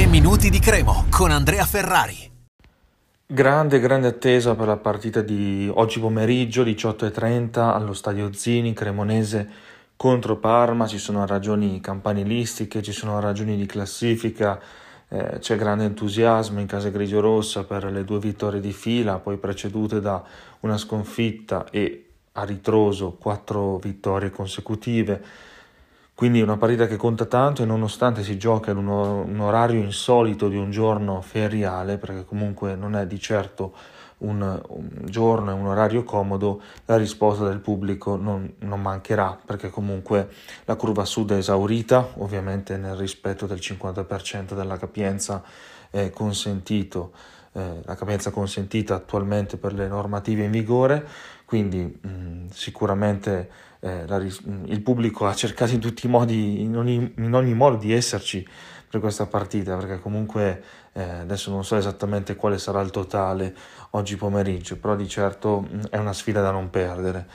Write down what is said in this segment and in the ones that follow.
3 minuti di Cremo con Andrea Ferrari. Grande, grande attesa per la partita di oggi pomeriggio 18.30 allo stadio Zini Cremonese contro Parma. Ci sono ragioni campanilistiche, ci sono ragioni di classifica, eh, c'è grande entusiasmo in casa grigio-rossa per le due vittorie di fila, poi precedute da una sconfitta e a ritroso quattro vittorie consecutive quindi una partita che conta tanto e nonostante si gioca in un orario insolito di un giorno feriale, perché comunque non è di certo un, un giorno e un orario comodo, la risposta del pubblico non, non, mancherà, perché comunque la curva sud è esaurita, ovviamente nel rispetto del 50% della capienza eh, consentito, eh, la capienza consentita attualmente per le normative in vigore, quindi mh, sicuramente eh, la, il pubblico ha cercato in tutti i modi, in ogni, in ogni modo di esserci per questa partita, perché comunque eh, adesso non so esattamente quale sarà il totale oggi pomeriggio, però di certo è una sfida da non perdere.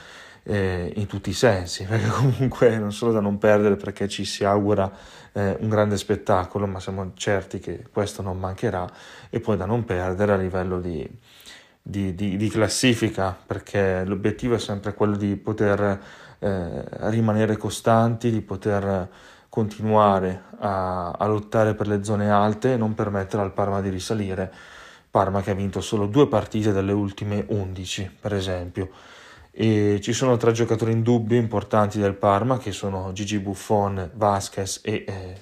Eh, in tutti i sensi, perché comunque non solo da non perdere perché ci si augura eh, un grande spettacolo, ma siamo certi che questo non mancherà, e poi da non perdere a livello di, di, di, di classifica, perché l'obiettivo è sempre quello di poter eh, rimanere costanti, di poter continuare a, a, lottare per le zone alte e non permettere al Parma di risalire. Parma che ha vinto solo due partite delle ultime 11, per esempio. E ci sono tre giocatori in dubbio importanti del Parma che sono Gigi Buffon, Vasquez e eh,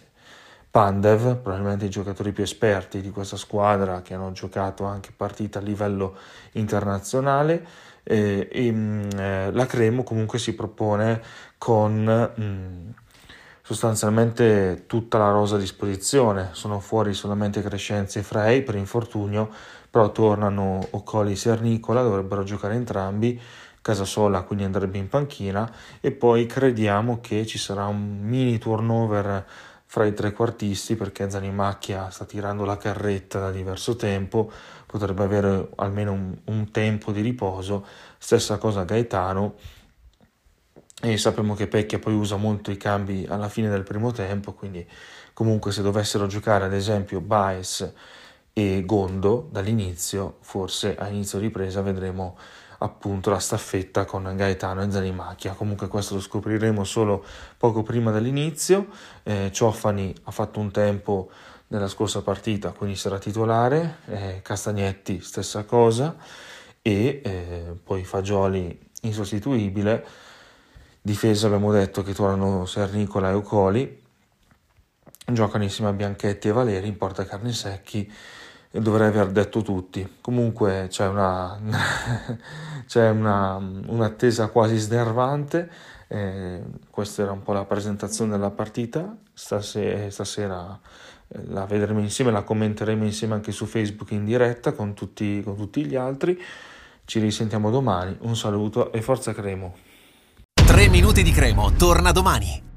Pandev, probabilmente i giocatori più esperti di questa squadra che hanno giocato anche partite a livello internazionale. Eh, e mh, mm, la Cremo comunque si propone con mh, mm, sostanzialmente tutta la rosa a disposizione, sono fuori solamente Crescenzi e Frey per infortunio, però tornano Occoli e Sernicola, dovrebbero giocare entrambi, Casasola quindi andrebbe in panchina e poi crediamo che ci sarà un mini turnover fra i trequartisti perché Zanimacchia sta tirando la carretta da diverso tempo, potrebbe avere almeno un, un tempo di riposo, stessa cosa Gaetano e sappiamo che Pecchia poi usa molto i cambi alla fine del primo tempo, quindi comunque se dovessero giocare ad esempio Baez e Gondo dall'inizio, forse a inizio ripresa vedremo appunto la staffetta con Gaetano e Zanimacchia. Comunque questo lo scopriremo solo poco prima dell'inizio. Eh, Ciofani ha fatto un tempo nella scorsa partita, quindi sarà titolare. Eh, Castagnetti stessa cosa e eh, poi Fagioli insostituibile. Difesa abbiamo detto che tornano Sernicola e Ocoli. Giocano insieme a Bianchetti e Valeri in porta Carnesecchi e dovrei aver detto tutti. Comunque c'è, una, c'è una, un'attesa quasi snervante. Eh, questa era un po' la presentazione della partita. Stasera, stasera eh, la vedremo insieme, la commenteremo insieme anche su Facebook in diretta con tutti, con tutti gli altri. Ci risentiamo domani. Un saluto e forza Cremo. 3 minuti di Cremo torna domani.